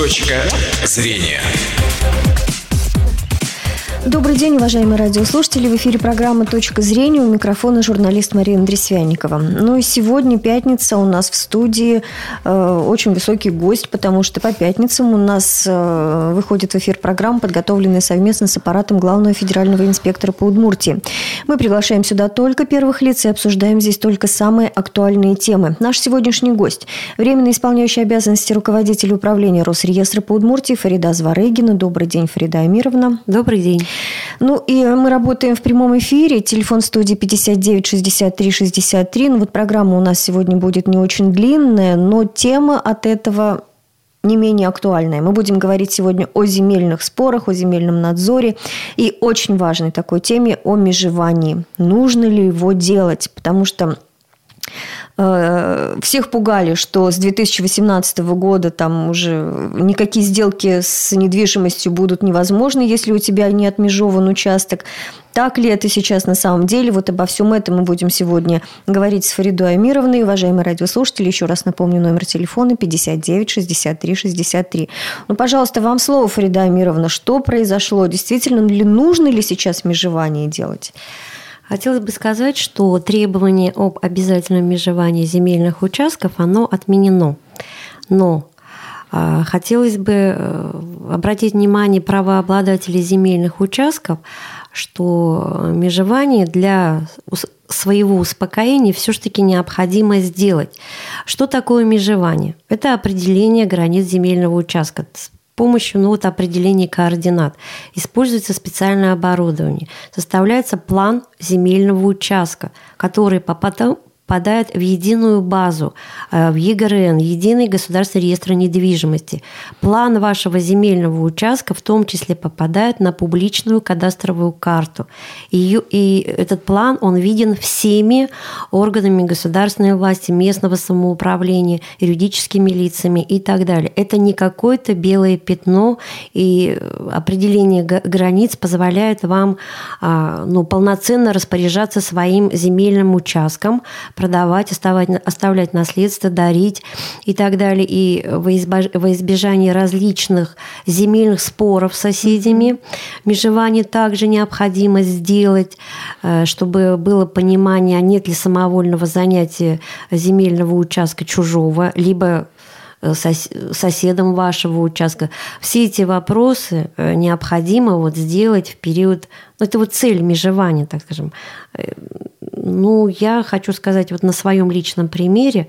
Точка зрения. Добрый день, уважаемые радиослушатели. В эфире программа «Точка зрения». У микрофона журналист Марина Дресвянникова. Ну и сегодня пятница. У нас в студии э, очень высокий гость, потому что по пятницам у нас э, выходит в эфир программа, подготовленная совместно с аппаратом главного федерального инспектора по Удмуртии. Мы приглашаем сюда только первых лиц и обсуждаем здесь только самые актуальные темы. Наш сегодняшний гость – временно исполняющий обязанности руководителя управления Росреестра по Удмуртии Фарида Зварыгина. Добрый день, Фарида Амировна. Добрый день. Ну и мы работаем в прямом эфире. Телефон студии 59 63 63. Ну вот программа у нас сегодня будет не очень длинная, но тема от этого не менее актуальная. Мы будем говорить сегодня о земельных спорах, о земельном надзоре и очень важной такой теме о межевании. Нужно ли его делать? Потому что всех пугали, что с 2018 года там уже никакие сделки с недвижимостью будут невозможны, если у тебя не отмежован участок. Так ли это сейчас на самом деле? Вот обо всем этом мы будем сегодня говорить с Фаридой Амировной. Уважаемые радиослушатели, еще раз напомню номер телефона 59 63 63. Ну, пожалуйста, вам слово, Фарида Амировна. Что произошло? Действительно ли нужно ли сейчас межевание делать? Хотелось бы сказать, что требование об обязательном межевании земельных участков, оно отменено. Но а, Хотелось бы э, обратить внимание правообладателей земельных участков, что межевание для своего успокоения все-таки необходимо сделать. Что такое межевание? Это определение границ земельного участка помощью ну, вот, определения координат. Используется специальное оборудование. Составляется план земельного участка, который по, попадает в единую базу, э, в ЕГРН, Единый государственный реестр недвижимости. План вашего земельного участка в том числе попадает на публичную кадастровую карту. И, и этот план, он виден всеми органами государственной власти, местного самоуправления, юридическими лицами и так далее. Это не какое-то белое пятно, и определение границ позволяет вам а, ну, полноценно распоряжаться своим земельным участком, продавать, оставать, оставлять наследство, дарить и так далее. И во избежание различных земельных споров с соседями межевание также необходимо сделать, э, чтобы было понимание, а нет ли самовольного занятия земельного участка чужого, либо э, соседом вашего участка. Все эти вопросы э, необходимо вот сделать в период, ну, это вот цель межевания, так скажем, ну, я хочу сказать, вот на своем личном примере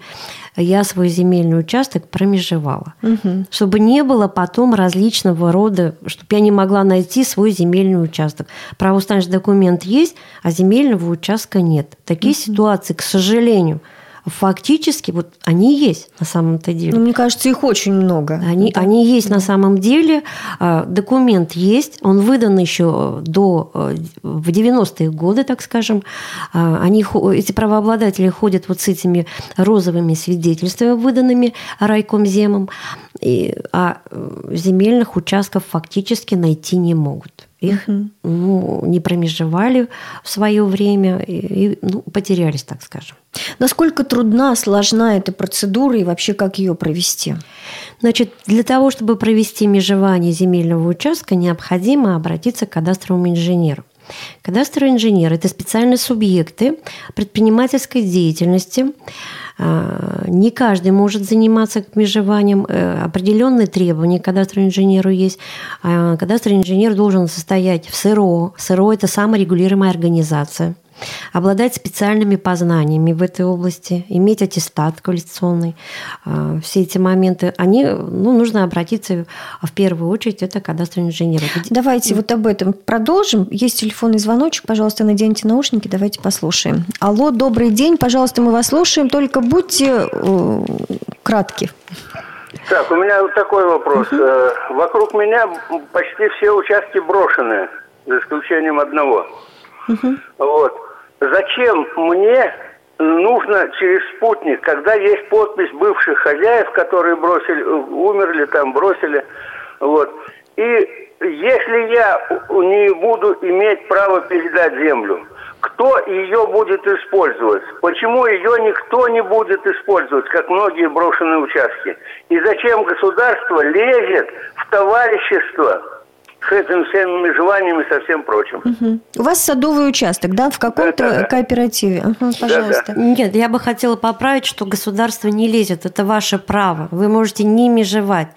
я свой земельный участок промежевала, угу. чтобы не было потом различного рода, чтобы я не могла найти свой земельный участок. Правоустаночный документ есть, а земельного участка нет. Такие угу. ситуации, к сожалению, фактически вот они есть на самом-то деле. Ну, мне кажется, их очень много. Они, да. они есть да. на самом деле. А, документ есть, он выдан еще до э, в 90-е годы, так скажем. А, они, эти правообладатели ходят вот с этими розовыми свидетельствами, выданными райкомземом, и, а э, земельных участков фактически найти не могут. Их угу. ну, не промежевали в свое время и, и ну, потерялись, так скажем. Насколько трудна, сложна эта процедура и вообще как ее провести? Значит, для того, чтобы провести межевание земельного участка, необходимо обратиться к кадастровому инженеру. Кадастровый инженер – это специальные субъекты предпринимательской деятельности, а, не каждый может заниматься межеванием. Э, определенные требования к кадастровому инженеру есть. А, кадастровый инженер должен состоять в СРО. СРО – это саморегулируемая организация обладать специальными познаниями в этой области, иметь аттестат квалификационный. А, все эти моменты, они, ну, нужно обратиться в первую очередь, это кадастровый инженер. Давайте вот об этом продолжим. Есть телефонный звоночек, пожалуйста, наденьте наушники, давайте послушаем. Алло, добрый день, пожалуйста, мы вас слушаем, только будьте э, кратки. Так, у меня вот такой вопрос. Угу. Вокруг меня почти все участки брошены, за исключением одного. Угу. Вот. Зачем мне нужно через спутник, когда есть подпись бывших хозяев, которые бросили, умерли там, бросили, вот. И если я не буду иметь право передать землю, кто ее будет использовать? Почему ее никто не будет использовать, как многие брошенные участки? И зачем государство лезет в товарищество с этим всеми межеваниями и со всем прочим? Угу. У вас садовый участок, да, в каком-то да, да, кооперативе? Угу, пожалуйста. Да, да. Нет, я бы хотела поправить, что государство не лезет, это ваше право. Вы можете не межевать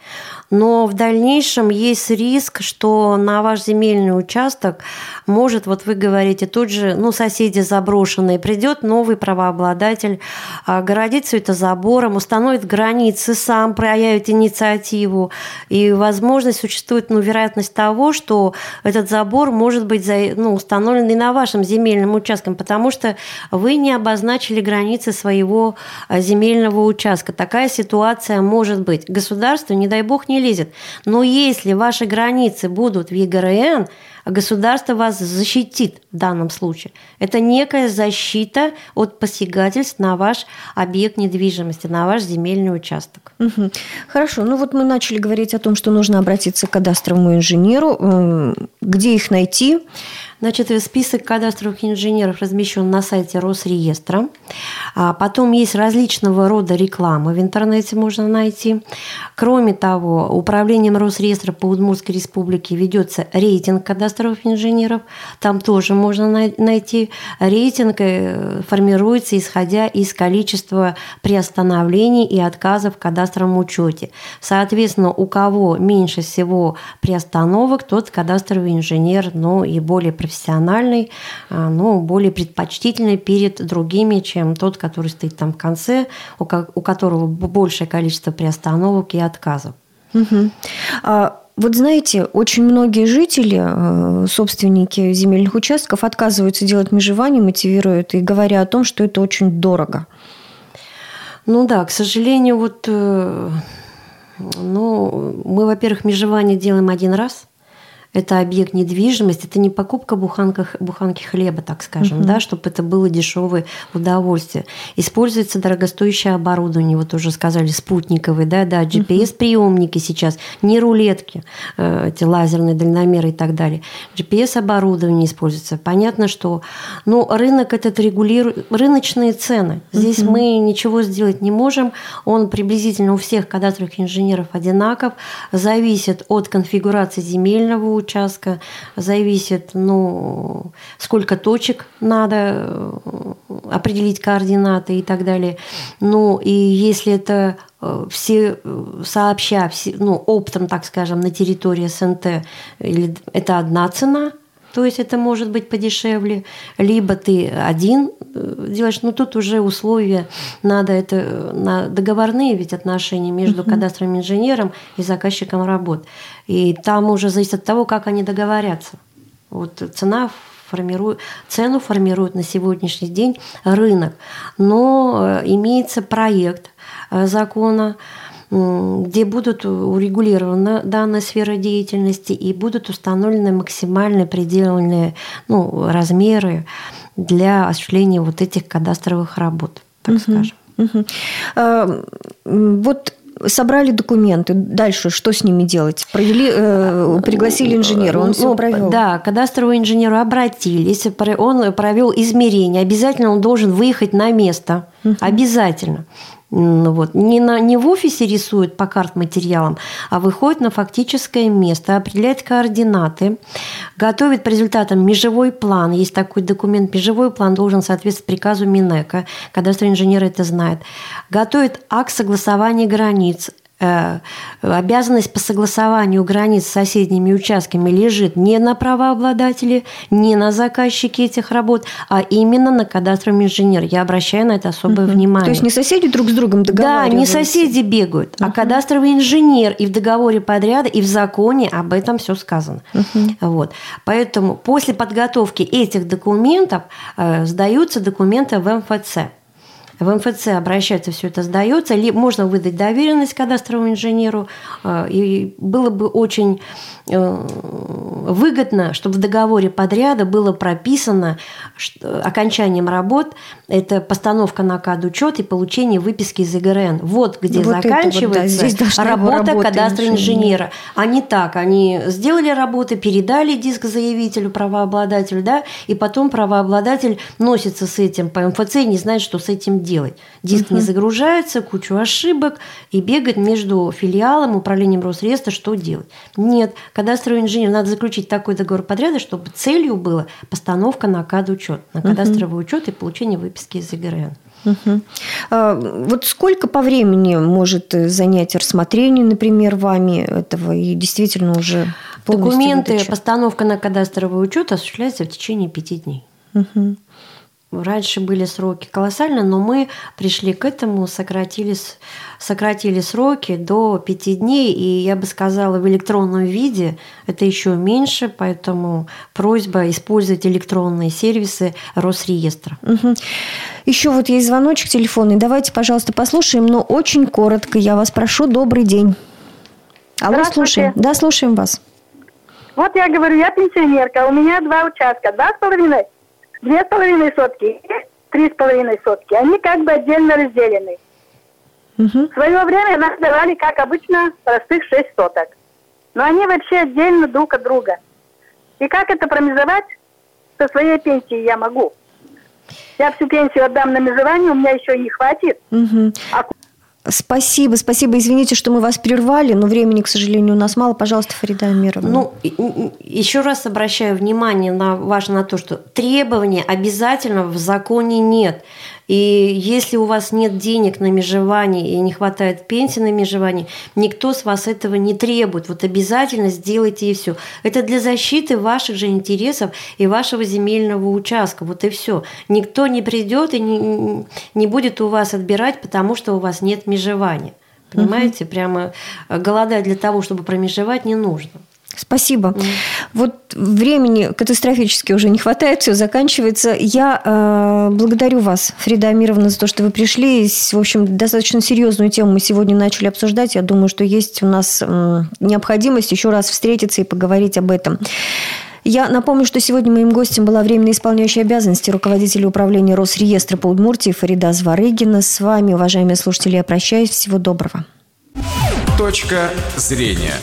но в дальнейшем есть риск, что на ваш земельный участок может, вот вы говорите, тут же, ну, соседи заброшенные, придет новый правообладатель, огородит все это забором, установит границы, сам проявит инициативу, и возможность существует, ну, вероятность того, что этот забор может быть ну, установлен и на вашем земельном участке, потому что вы не обозначили границы своего а, земельного участка. Такая ситуация может быть. Государство, не дай бог, не лезет. Но если ваши границы будут в ЕГРН, государство вас защитит в данном случае. Это некая защита от посягательств на ваш объект недвижимости, на ваш земельный участок. Угу. Хорошо, ну вот мы начали говорить о том, что нужно обратиться к кадастровому инженеру. Где их найти? Значит, список кадастровых инженеров размещен на сайте Росреестра. А потом есть различного рода реклама в интернете можно найти. Кроме того, управлением Росреестра по Удмуртской республике ведется рейтинг кадастровых инженеров. Там тоже можно найти. Рейтинг э, формируется исходя из количества приостановлений и отказов в кадастровом учете. Соответственно, у кого меньше всего приостановок, тот кадастровый инженер, ну и более профессиональный профессиональный, а, ну, более предпочтительный перед другими, чем тот, который стоит там в конце, у которого большее количество приостановок и отказов. Угу. А, вот знаете, очень многие жители, э, собственники земельных участков отказываются делать межевание, мотивируют и говоря о том, что это очень дорого. Ну да, к сожалению, вот э, ну, мы, во-первых, межевание делаем один раз – это объект недвижимости, это не покупка буханка, буханки хлеба, так скажем, uh-huh. да, чтобы это было дешевое удовольствие. Используется дорогостоящее оборудование, вот уже сказали, спутниковые, да, да, GPS-приемники сейчас, не рулетки, э, эти лазерные дальномеры и так далее. GPS-оборудование используется. Понятно, что ну, рынок этот регулирует, рыночные цены. Здесь uh-huh. мы ничего сделать не можем. Он приблизительно у всех кадастровых инженеров одинаков, зависит от конфигурации земельного участка, зависит, ну, сколько точек надо э, определить координаты и так далее. Ну, и если это э, все э, сообща, все, ну, оптом, так скажем, на территории СНТ, это одна цена – то есть это может быть подешевле, либо ты один делаешь, но тут уже условия, надо это на договорные ведь отношения между uh-huh. кадастровым инженером и заказчиком работ. И там уже зависит от того, как они договорятся. Вот цена формирует, цену формирует на сегодняшний день рынок. Но э, имеется проект э, закона, где будут урегулированы данная сфера деятельности и будут установлены максимальные предельные ну, размеры для осуществления вот этих кадастровых работ, так угу. скажем. Угу. А, вот собрали документы, дальше что с ними делать? Провели, э, пригласили инженера, он ну, все провел. Да, кадастрового инженеру обратились, он провел измерения. Обязательно он должен выехать на место. Угу. Обязательно. Вот. Не, на, не в офисе рисует по карт-материалам, а выходит на фактическое место, определяет координаты, готовит по результатам межевой план. Есть такой документ. Межевой план должен соответствовать приказу Минэка. Кадастровый инженер это знает. Готовит акт согласования границ обязанность по согласованию границ с соседними участками лежит не на правообладателе, не на заказчике этих работ, а именно на кадастровом инженере. Я обращаю на это особое угу. внимание. То есть не соседи друг с другом договариваются? Да, не соседи бегают, угу. а кадастровый инженер. И в договоре подряда, и в законе об этом все сказано. Угу. Вот. Поэтому после подготовки этих документов э, сдаются документы в МФЦ. В МФЦ обращаются, все это сдается, либо можно выдать доверенность кадастровому инженеру, э, и было бы очень э, выгодно, чтобы в договоре подряда было прописано что окончанием работ это постановка на кад учет и получение выписки из ИГРН. Вот где вот заканчивается вот, да, работа кадастра инженера. А не так, они сделали работы, передали диск заявителю, правообладателю, да, и потом правообладатель носится с этим по МФЦ и не знает, что с этим делать. Диск угу. не загружается, кучу ошибок и бегает между филиалом, управлением Росреестра, что делать. Нет, кадастровый инженер надо заключить такой договор подряда, чтобы целью была постановка на кад учет, на кадастровый угу. учет и получение выписки из ИГРН. Угу. А, вот сколько по времени может занять рассмотрение, например, вами этого и действительно уже Документы, выдача? постановка на кадастровый учет осуществляется в течение пяти дней. Угу. Раньше были сроки колоссальные, но мы пришли к этому, сократили, сократили сроки до пяти дней, и я бы сказала, в электронном виде это еще меньше, поэтому просьба использовать электронные сервисы Росреестра. Угу. Еще вот есть звоночек телефонный, давайте, пожалуйста, послушаем, но очень коротко, я вас прошу, добрый день. Алло, слушаем. Да, слушаем вас. Вот я говорю, я пенсионерка, у меня два участка, два с половиной две с половиной сотки и три с половиной сотки. Они как бы отдельно разделены. Угу. В свое время нам давали, как обычно, простых шесть соток. Но они вообще отдельно друг от друга. И как это промежевать со своей пенсией я могу? Я всю пенсию отдам на межевание, у меня еще не хватит. Угу. А Спасибо, спасибо. Извините, что мы вас прервали, но времени, к сожалению, у нас мало. Пожалуйста, Фарида Амировна. Ну, еще раз обращаю внимание на важно на то, что требования обязательно в законе нет. И если у вас нет денег на межевание и не хватает пенсии на межевание, никто с вас этого не требует. Вот обязательно сделайте и все. Это для защиты ваших же интересов и вашего земельного участка. Вот и все. Никто не придет и не, не будет у вас отбирать, потому что у вас нет межевания. Понимаете, угу. прямо голодать для того, чтобы промежевать, не нужно. Спасибо. Mm. Вот времени катастрофически уже не хватает, все заканчивается. Я э, благодарю вас, Фрида Амировна, за то, что вы пришли. В общем, достаточно серьезную тему мы сегодня начали обсуждать. Я думаю, что есть у нас э, необходимость еще раз встретиться и поговорить об этом. Я напомню, что сегодня моим гостем была временно исполняющая обязанности руководителя управления Росреестра по Удмуртии Фарида Зварыгина. С вами, уважаемые слушатели, я прощаюсь. Всего доброго. Точка зрения.